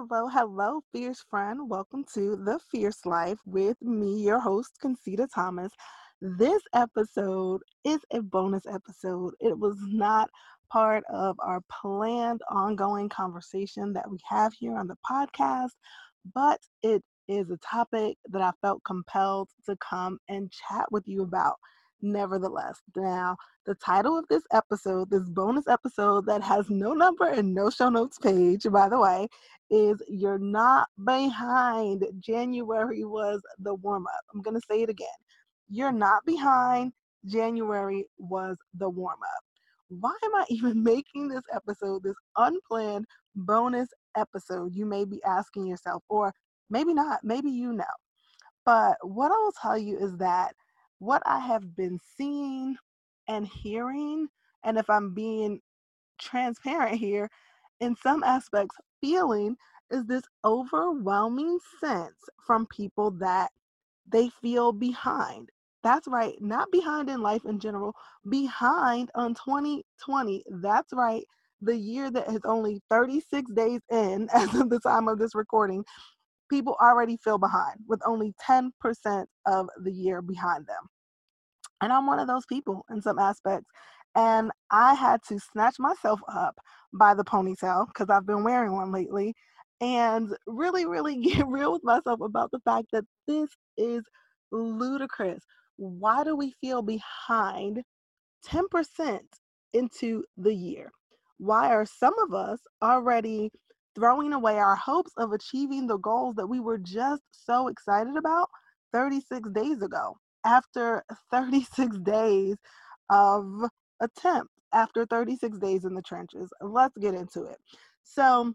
Hello, hello, fierce friend. Welcome to The Fierce Life with me, your host, Concita Thomas. This episode is a bonus episode. It was not part of our planned ongoing conversation that we have here on the podcast, but it is a topic that I felt compelled to come and chat with you about nevertheless. Now, the title of this episode, this bonus episode that has no number and no show notes page, by the way, is You're Not Behind. January was the warm up. I'm going to say it again. You're not behind. January was the warm up. Why am I even making this episode, this unplanned bonus episode? You may be asking yourself, or maybe not, maybe you know. But what I will tell you is that what I have been seeing and hearing, and if I'm being transparent here, in some aspects, feeling is this overwhelming sense from people that they feel behind. That's right, not behind in life in general, behind on 2020. That's right, the year that is only 36 days in as of the time of this recording people already feel behind with only 10% of the year behind them. And I'm one of those people in some aspects. And I had to snatch myself up by the ponytail because I've been wearing one lately and really, really get real with myself about the fact that this is ludicrous. Why do we feel behind 10% into the year? Why are some of us already throwing away our hopes of achieving the goals that we were just so excited about 36 days ago after 36 days of attempt after 36 days in the trenches let's get into it so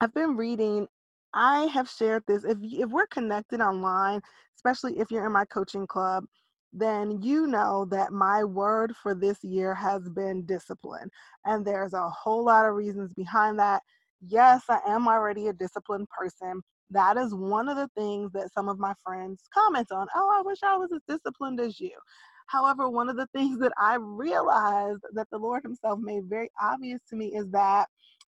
i've been reading i have shared this if if we're connected online especially if you're in my coaching club then you know that my word for this year has been discipline and there's a whole lot of reasons behind that yes, I am already a disciplined person. That is one of the things that some of my friends comment on. Oh, I wish I was as disciplined as you. However, one of the things that I realized that the Lord Himself made very obvious to me is that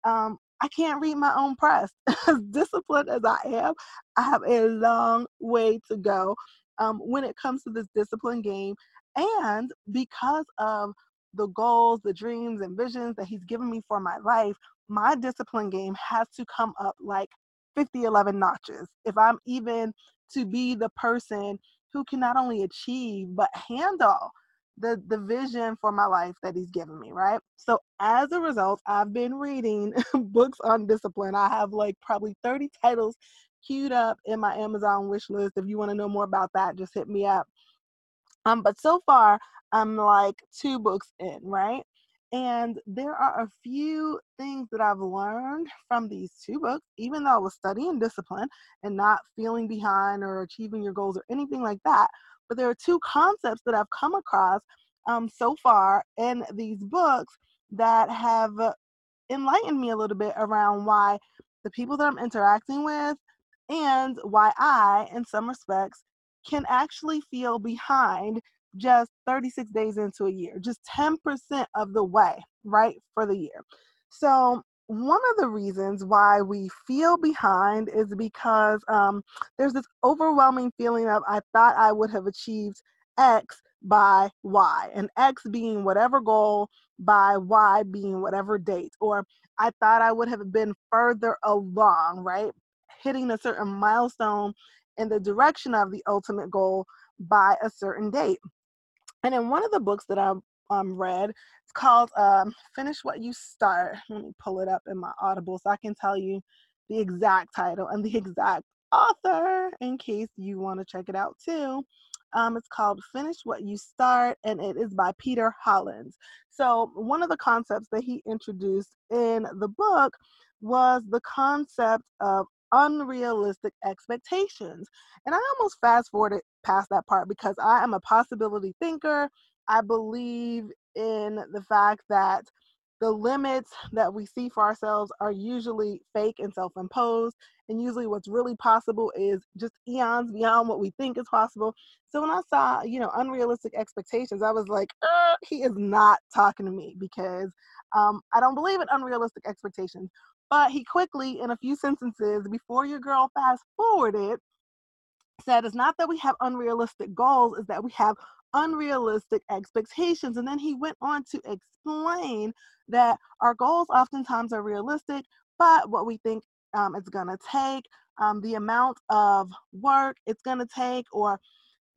um, I can't read my own press. as disciplined as I am, I have a long way to go um, when it comes to this discipline game. And because of the goals, the dreams, and visions that He's given me for my life, my discipline game has to come up like 50, 11 notches. If I'm even to be the person who can not only achieve, but handle the, the vision for my life that he's given me, right? So as a result, I've been reading books on discipline. I have like probably 30 titles queued up in my Amazon wish list. If you want to know more about that, just hit me up. Um, but so far, I'm like two books in, right? And there are a few things that I've learned from these two books, even though I was studying discipline and not feeling behind or achieving your goals or anything like that. But there are two concepts that I've come across um, so far in these books that have enlightened me a little bit around why the people that I'm interacting with and why I, in some respects, can actually feel behind just 36 days into a year, just 10% of the way, right, for the year. So, one of the reasons why we feel behind is because um, there's this overwhelming feeling of I thought I would have achieved X by Y, and X being whatever goal by Y being whatever date, or I thought I would have been further along, right? Hitting a certain milestone in the direction of the ultimate goal by a certain date. And in one of the books that I um, read, it's called um, Finish What You Start. Let me pull it up in my Audible so I can tell you the exact title and the exact author in case you want to check it out too. Um, it's called Finish What You Start, and it is by Peter Hollins. So, one of the concepts that he introduced in the book was the concept of unrealistic expectations. And I almost fast forwarded past that part because I am a possibility thinker. I believe in the fact that the limits that we see for ourselves are usually fake and self imposed. And usually, what's really possible is just eons beyond what we think is possible. So, when I saw, you know, unrealistic expectations, I was like, uh, he is not talking to me because um, I don't believe in unrealistic expectations. But he quickly, in a few sentences before your girl fast forwarded, said it's not that we have unrealistic goals, is that we have unrealistic expectations. And then he went on to explain that our goals oftentimes are realistic, but what we think um, it's going to take, um, the amount of work it's going to take, or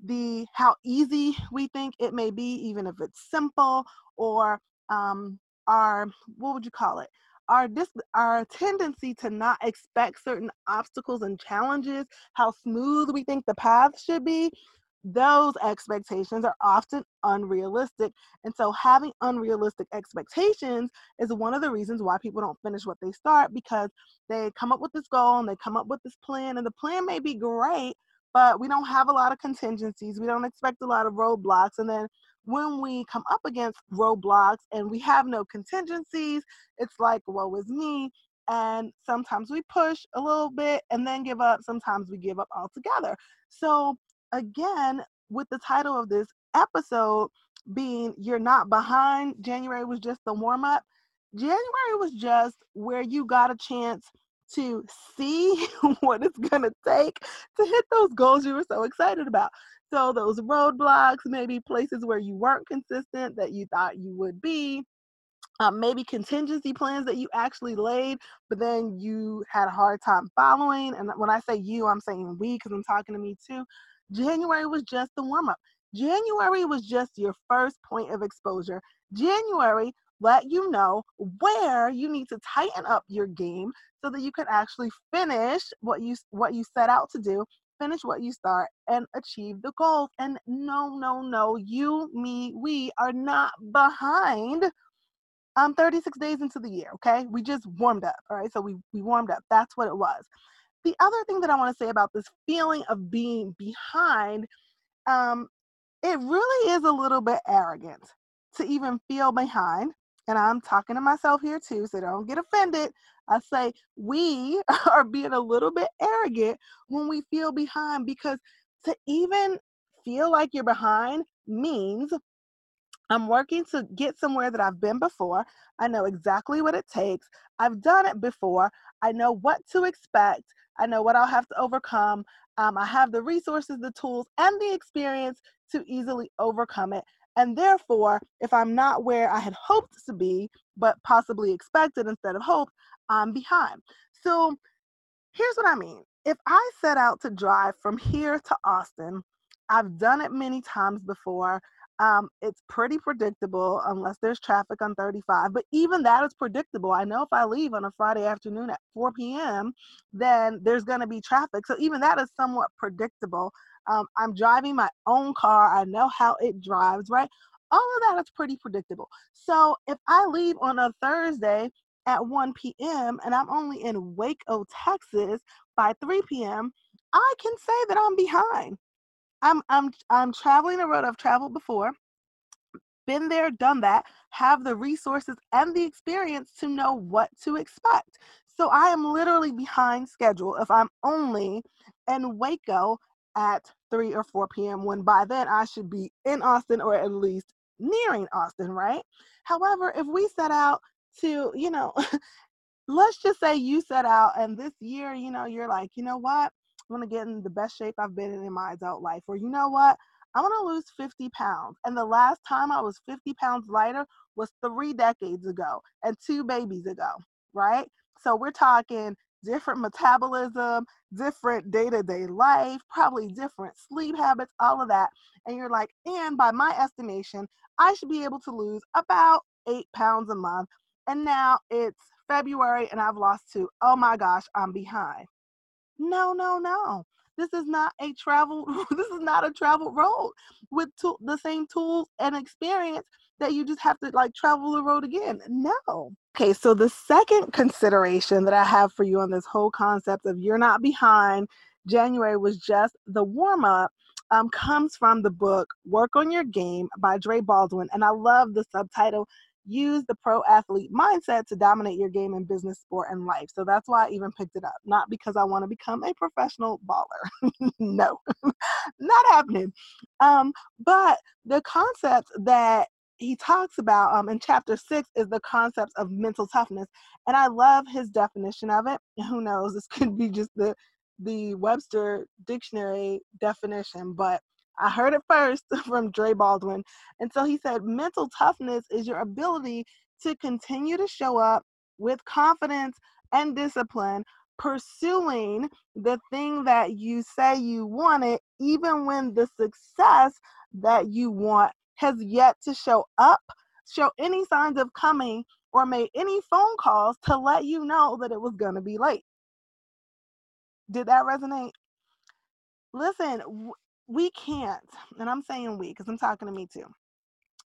the how easy we think it may be, even if it's simple, or um, our what would you call it? Our dis- our tendency to not expect certain obstacles and challenges, how smooth we think the path should be, those expectations are often unrealistic. And so, having unrealistic expectations is one of the reasons why people don't finish what they start because they come up with this goal and they come up with this plan, and the plan may be great, but we don't have a lot of contingencies. We don't expect a lot of roadblocks. And then when we come up against roadblocks and we have no contingencies, it's like, woe is me. And sometimes we push a little bit and then give up. Sometimes we give up altogether. So, again, with the title of this episode being You're Not Behind, January was just the warm up. January was just where you got a chance to see what it's going to take to hit those goals you were so excited about. So, those roadblocks, maybe places where you weren't consistent that you thought you would be, um, maybe contingency plans that you actually laid, but then you had a hard time following. And when I say you, I'm saying we because I'm talking to me too. January was just the warm up. January was just your first point of exposure. January let you know where you need to tighten up your game so that you can actually finish what you what you set out to do finish what you start and achieve the goals and no no no you me we are not behind um 36 days into the year okay? We just warmed up all right? So we we warmed up. That's what it was. The other thing that i want to say about this feeling of being behind um it really is a little bit arrogant to even feel behind and I'm talking to myself here too, so don't get offended. I say we are being a little bit arrogant when we feel behind because to even feel like you're behind means I'm working to get somewhere that I've been before. I know exactly what it takes. I've done it before. I know what to expect. I know what I'll have to overcome. Um, I have the resources, the tools, and the experience to easily overcome it. And therefore, if I'm not where I had hoped to be, but possibly expected instead of hoped, I'm behind. So here's what I mean. If I set out to drive from here to Austin, I've done it many times before. Um, it's pretty predictable unless there's traffic on 35, but even that is predictable. I know if I leave on a Friday afternoon at 4 p.m., then there's going to be traffic. So even that is somewhat predictable. Um, I'm driving my own car. I know how it drives, right? All of that is pretty predictable. So if I leave on a Thursday at 1 p.m. and I'm only in Waco, Texas by 3 p.m., I can say that I'm behind. I'm I'm I'm traveling a road I've traveled before, been there, done that, have the resources and the experience to know what to expect. So I am literally behind schedule if I'm only in Waco at 3 or 4 p.m. when by then I should be in Austin or at least nearing Austin, right? However, if we set out to, you know, let's just say you set out and this year, you know, you're like, you know what? I want to get in the best shape I've been in in my adult life. Or you know what? I want to lose 50 pounds. And the last time I was 50 pounds lighter was three decades ago and two babies ago, right? So we're talking different metabolism, different day to day life, probably different sleep habits, all of that. And you're like, and by my estimation, I should be able to lose about eight pounds a month. And now it's February and I've lost two. Oh my gosh, I'm behind. No, no, no. This is not a travel. this is not a travel road with to- the same tools and experience that you just have to like travel the road again. No. Okay, so the second consideration that I have for you on this whole concept of you're not behind, January was just the warm up, um, comes from the book Work on Your Game by Dre Baldwin. And I love the subtitle use the pro athlete mindset to dominate your game in business, sport, and life. So that's why I even picked it up. Not because I want to become a professional baller. no, not happening. Um, but the concept that he talks about um, in chapter six is the concepts of mental toughness and i love his definition of it who knows this could be just the the webster dictionary definition but i heard it first from dre baldwin and so he said mental toughness is your ability to continue to show up with confidence and discipline pursuing the thing that you say you wanted even when the success that you want has yet to show up, show any signs of coming, or made any phone calls to let you know that it was going to be late. Did that resonate? Listen, we can't, and I'm saying we because I'm talking to me too.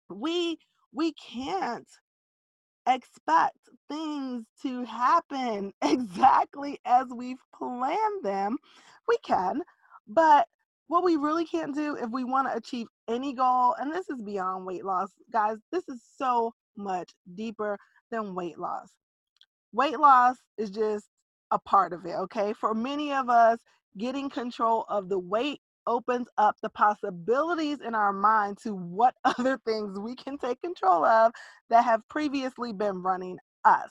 We we can't expect things to happen exactly as we've planned them. We can, but what we really can't do if we want to achieve any goal, and this is beyond weight loss, guys, this is so much deeper than weight loss. Weight loss is just a part of it, okay? For many of us, getting control of the weight opens up the possibilities in our mind to what other things we can take control of that have previously been running us.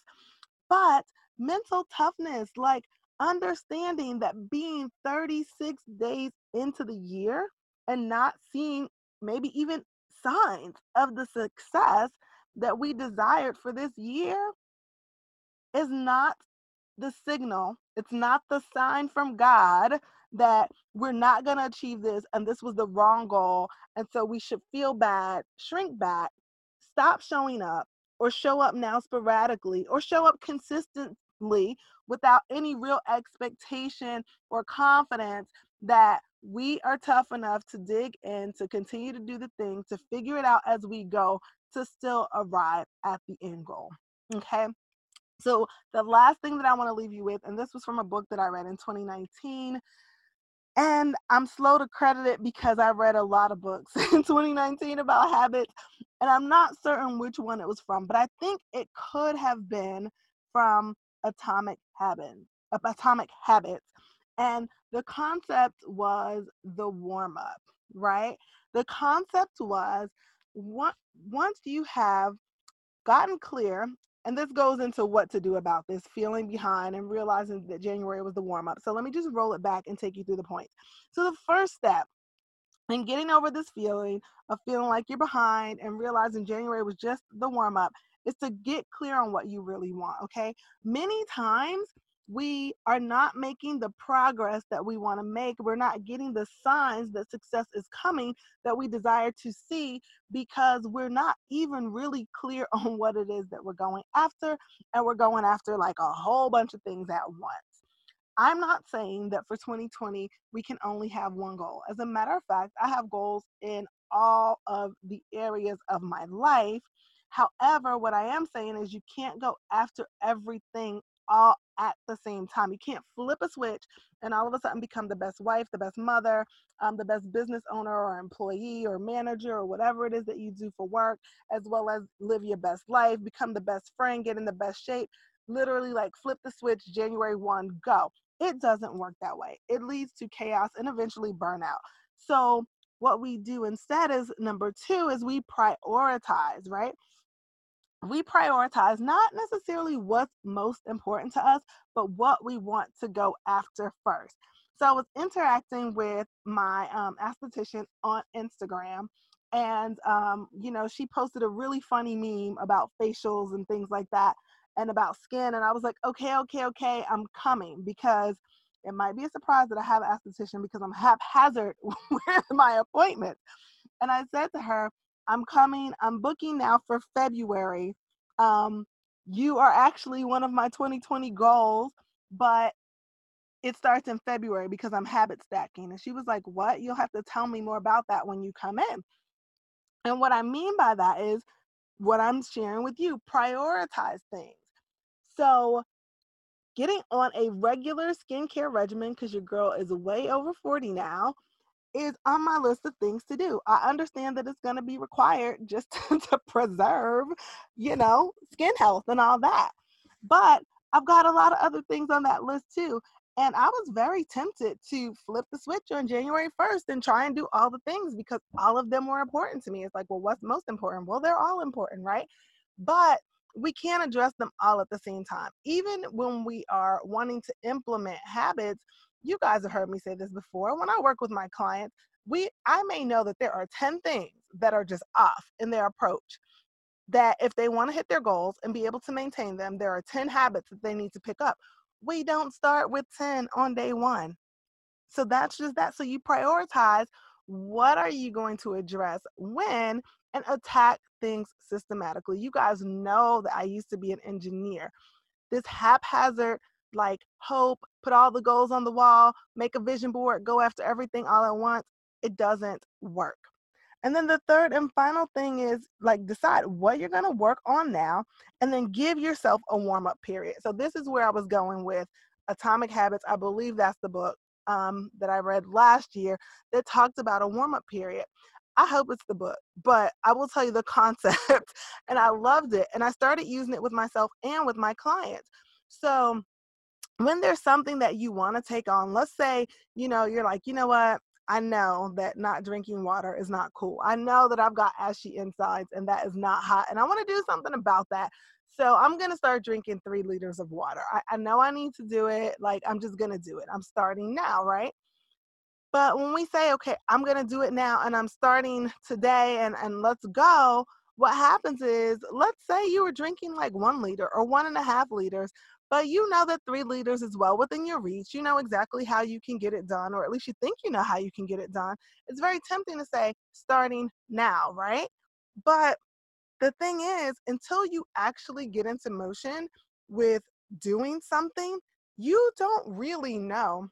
But mental toughness, like understanding that being 36 days into the year and not seeing maybe even signs of the success that we desired for this year is not the signal, it's not the sign from God that we're not going to achieve this and this was the wrong goal. And so we should feel bad, shrink back, stop showing up, or show up now sporadically, or show up consistently without any real expectation or confidence that we are tough enough to dig in, to continue to do the thing, to figure it out as we go, to still arrive at the end goal. Okay. So, the last thing that I want to leave you with, and this was from a book that I read in 2019. And I'm slow to credit it because I read a lot of books in 2019 about habits, and I'm not certain which one it was from, but I think it could have been from Atomic Habits. Atomic Habits. And the concept was the warm up, right? The concept was once you have gotten clear, and this goes into what to do about this feeling behind and realizing that January was the warm up. So let me just roll it back and take you through the points. So the first step in getting over this feeling of feeling like you're behind and realizing January was just the warm up is to get clear on what you really want, okay? Many times we are not making the progress that we want to make. We're not getting the signs that success is coming that we desire to see because we're not even really clear on what it is that we're going after. And we're going after like a whole bunch of things at once. I'm not saying that for 2020 we can only have one goal. As a matter of fact, I have goals in all of the areas of my life. However, what I am saying is you can't go after everything all at the same time. You can't flip a switch and all of a sudden become the best wife, the best mother, um, the best business owner or employee or manager or whatever it is that you do for work, as well as live your best life, become the best friend, get in the best shape. Literally, like flip the switch, January 1, go. It doesn't work that way. It leads to chaos and eventually burnout. So, what we do instead is number two is we prioritize, right? We prioritize not necessarily what's most important to us, but what we want to go after first. So I was interacting with my um, esthetician on Instagram, and um, you know she posted a really funny meme about facials and things like that, and about skin. And I was like, okay, okay, okay, I'm coming because it might be a surprise that I have an esthetician because I'm haphazard with my appointments. And I said to her, I'm coming, I'm booking now for February. Um, you are actually one of my 2020 goals, but it starts in February because I'm habit stacking. And she was like, What? You'll have to tell me more about that when you come in. And what I mean by that is what I'm sharing with you prioritize things. So, getting on a regular skincare regimen because your girl is way over 40 now is on my list of things to do. I understand that it's going to be required just to, preserve, you know, skin health and all that. But I've got a lot of other things on that list too. And I was very tempted to flip the switch on January 1st and try and do all the things because all of them were important to me. It's like, well, what's most important? Well, they're all important, right? But we can't address them all at the same time. Even when we are wanting to implement habits, you guys have heard me say this before. When I work with my clients, we I may know that there are 10 things that are just off in their approach. That if they want to hit their goals and be able to maintain them, there are 10 habits that they need to pick up. We don't start with 10 on day one. So that's just that. So you prioritize what are you going to address when and attack things systematically. You guys know that I used to be an engineer. This haphazard, like hope, put all the goals on the wall, make a vision board, go after everything all at once, it doesn't work. And then the third and final thing is like decide what you're going to work on now and then give yourself a warm up period. So this is where I was going with Atomic Habits. I believe that's the book um, that I read last year that talked about a warm up period. I hope it's the book, but I will tell you the concept and I loved it. And I started using it with myself and with my clients. So when there's something that you want to take on, let's say, you know, you're like, you know what? I know that not drinking water is not cool. I know that I've got ashy insides and that is not hot. And I want to do something about that. So I'm going to start drinking three liters of water. I, I know I need to do it. Like, I'm just going to do it. I'm starting now, right? But when we say, okay, I'm going to do it now and I'm starting today and, and let's go, what happens is, let's say you were drinking like one liter or one and a half liters, but you know that three liters is well within your reach. You know exactly how you can get it done, or at least you think you know how you can get it done. It's very tempting to say, starting now, right? But the thing is, until you actually get into motion with doing something, you don't really know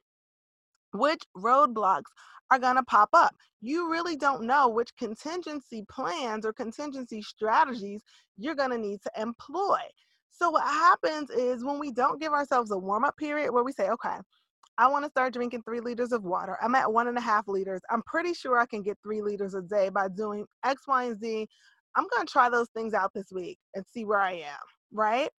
which roadblocks are going to pop up. You really don't know which contingency plans or contingency strategies you're going to need to employ. So, what happens is when we don't give ourselves a warm up period where we say, okay, I want to start drinking three liters of water. I'm at one and a half liters. I'm pretty sure I can get three liters a day by doing X, Y, and Z. I'm going to try those things out this week and see where I am, right?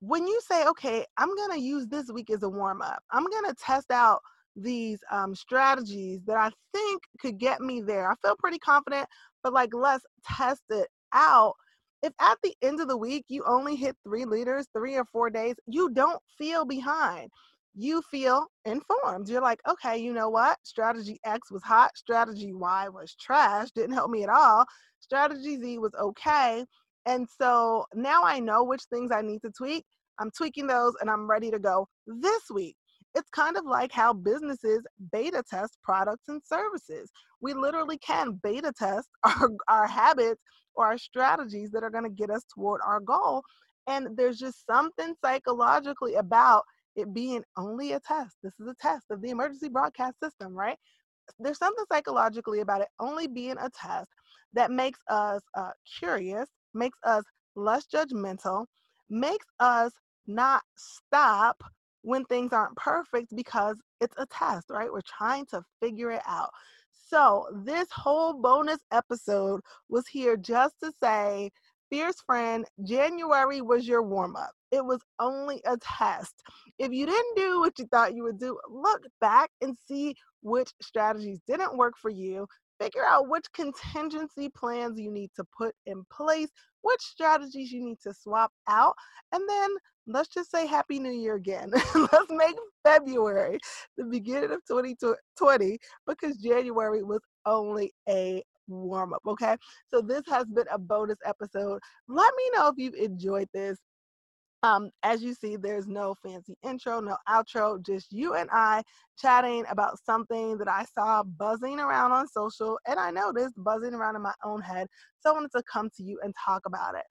When you say, okay, I'm going to use this week as a warm up, I'm going to test out these um, strategies that I think could get me there. I feel pretty confident, but like let's test it out. If at the end of the week you only hit three liters, three or four days, you don't feel behind. You feel informed. You're like, okay, you know what? Strategy X was hot. Strategy Y was trash. Didn't help me at all. Strategy Z was okay. And so now I know which things I need to tweak. I'm tweaking those and I'm ready to go this week. It's kind of like how businesses beta test products and services. We literally can beta test our, our habits or our strategies that are going to get us toward our goal. And there's just something psychologically about it being only a test. This is a test of the emergency broadcast system, right? There's something psychologically about it only being a test that makes us uh, curious, makes us less judgmental, makes us not stop when things aren't perfect because it's a test, right? We're trying to figure it out. So, this whole bonus episode was here just to say, Fierce Friend, January was your warm up. It was only a test. If you didn't do what you thought you would do, look back and see which strategies didn't work for you. Figure out which contingency plans you need to put in place, which strategies you need to swap out, and then let's just say Happy New Year again. let's make February the beginning of 2020 because January was only a warm up. Okay. So this has been a bonus episode. Let me know if you've enjoyed this. Um, as you see, there's no fancy intro, no outro, just you and I chatting about something that I saw buzzing around on social and I noticed buzzing around in my own head. So I wanted to come to you and talk about it.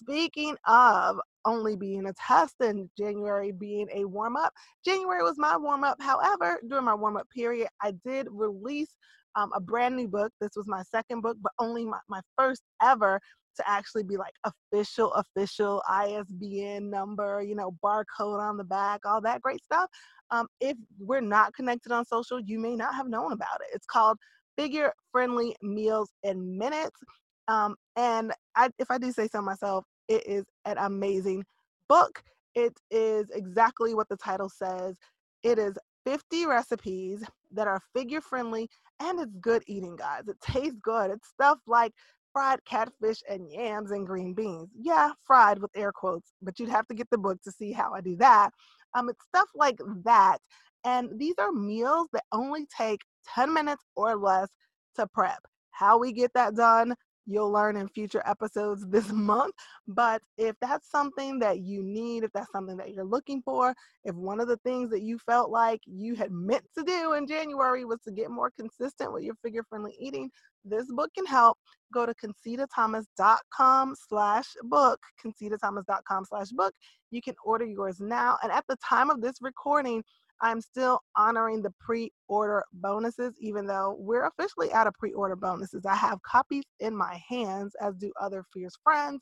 Speaking of only being a test and January being a warm up, January was my warm up. However, during my warm up period, I did release um, a brand new book. This was my second book, but only my, my first ever to actually be like official, official ISBN number, you know, barcode on the back, all that great stuff. Um, if we're not connected on social, you may not have known about it. It's called Figure Friendly Meals in Minutes. Um, and I, if I do say so myself, it is an amazing book. It is exactly what the title says. It is 50 recipes that are figure friendly and it's good eating, guys. It tastes good. It's stuff like fried catfish and yams and green beans. Yeah, fried with air quotes, but you'd have to get the book to see how I do that. Um, it's stuff like that. And these are meals that only take 10 minutes or less to prep. How we get that done, you'll learn in future episodes this month. But if that's something that you need, if that's something that you're looking for, if one of the things that you felt like you had meant to do in January was to get more consistent with your figure friendly eating, this book can help. Go to concitathomas.com slash book, concitathomas.com slash book. You can order yours now. And at the time of this recording, I'm still honoring the pre order bonuses, even though we're officially out of pre order bonuses. I have copies in my hands, as do other Fierce friends,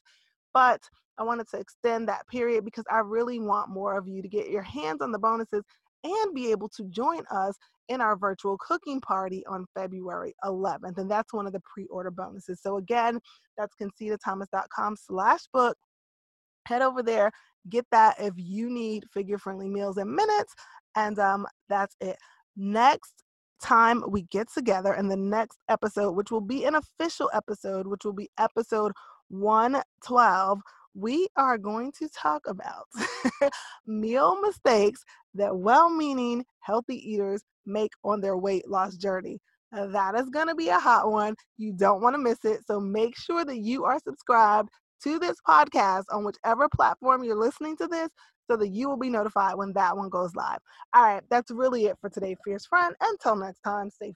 but I wanted to extend that period because I really want more of you to get your hands on the bonuses and be able to join us in our virtual cooking party on February 11th. And that's one of the pre order bonuses. So, again, that's concitathomas.com slash book. Head over there, get that if you need figure friendly meals in minutes and um, that's it. Next time we get together in the next episode, which will be an official episode, which will be episode 112, we are going to talk about meal mistakes that well meaning healthy eaters make on their weight loss journey. That is going to be a hot one. You don't want to miss it. So make sure that you are subscribed to this podcast on whichever platform you're listening to this so that you will be notified when that one goes live. All right, that's really it for today, Fierce Friend. Until next time, stay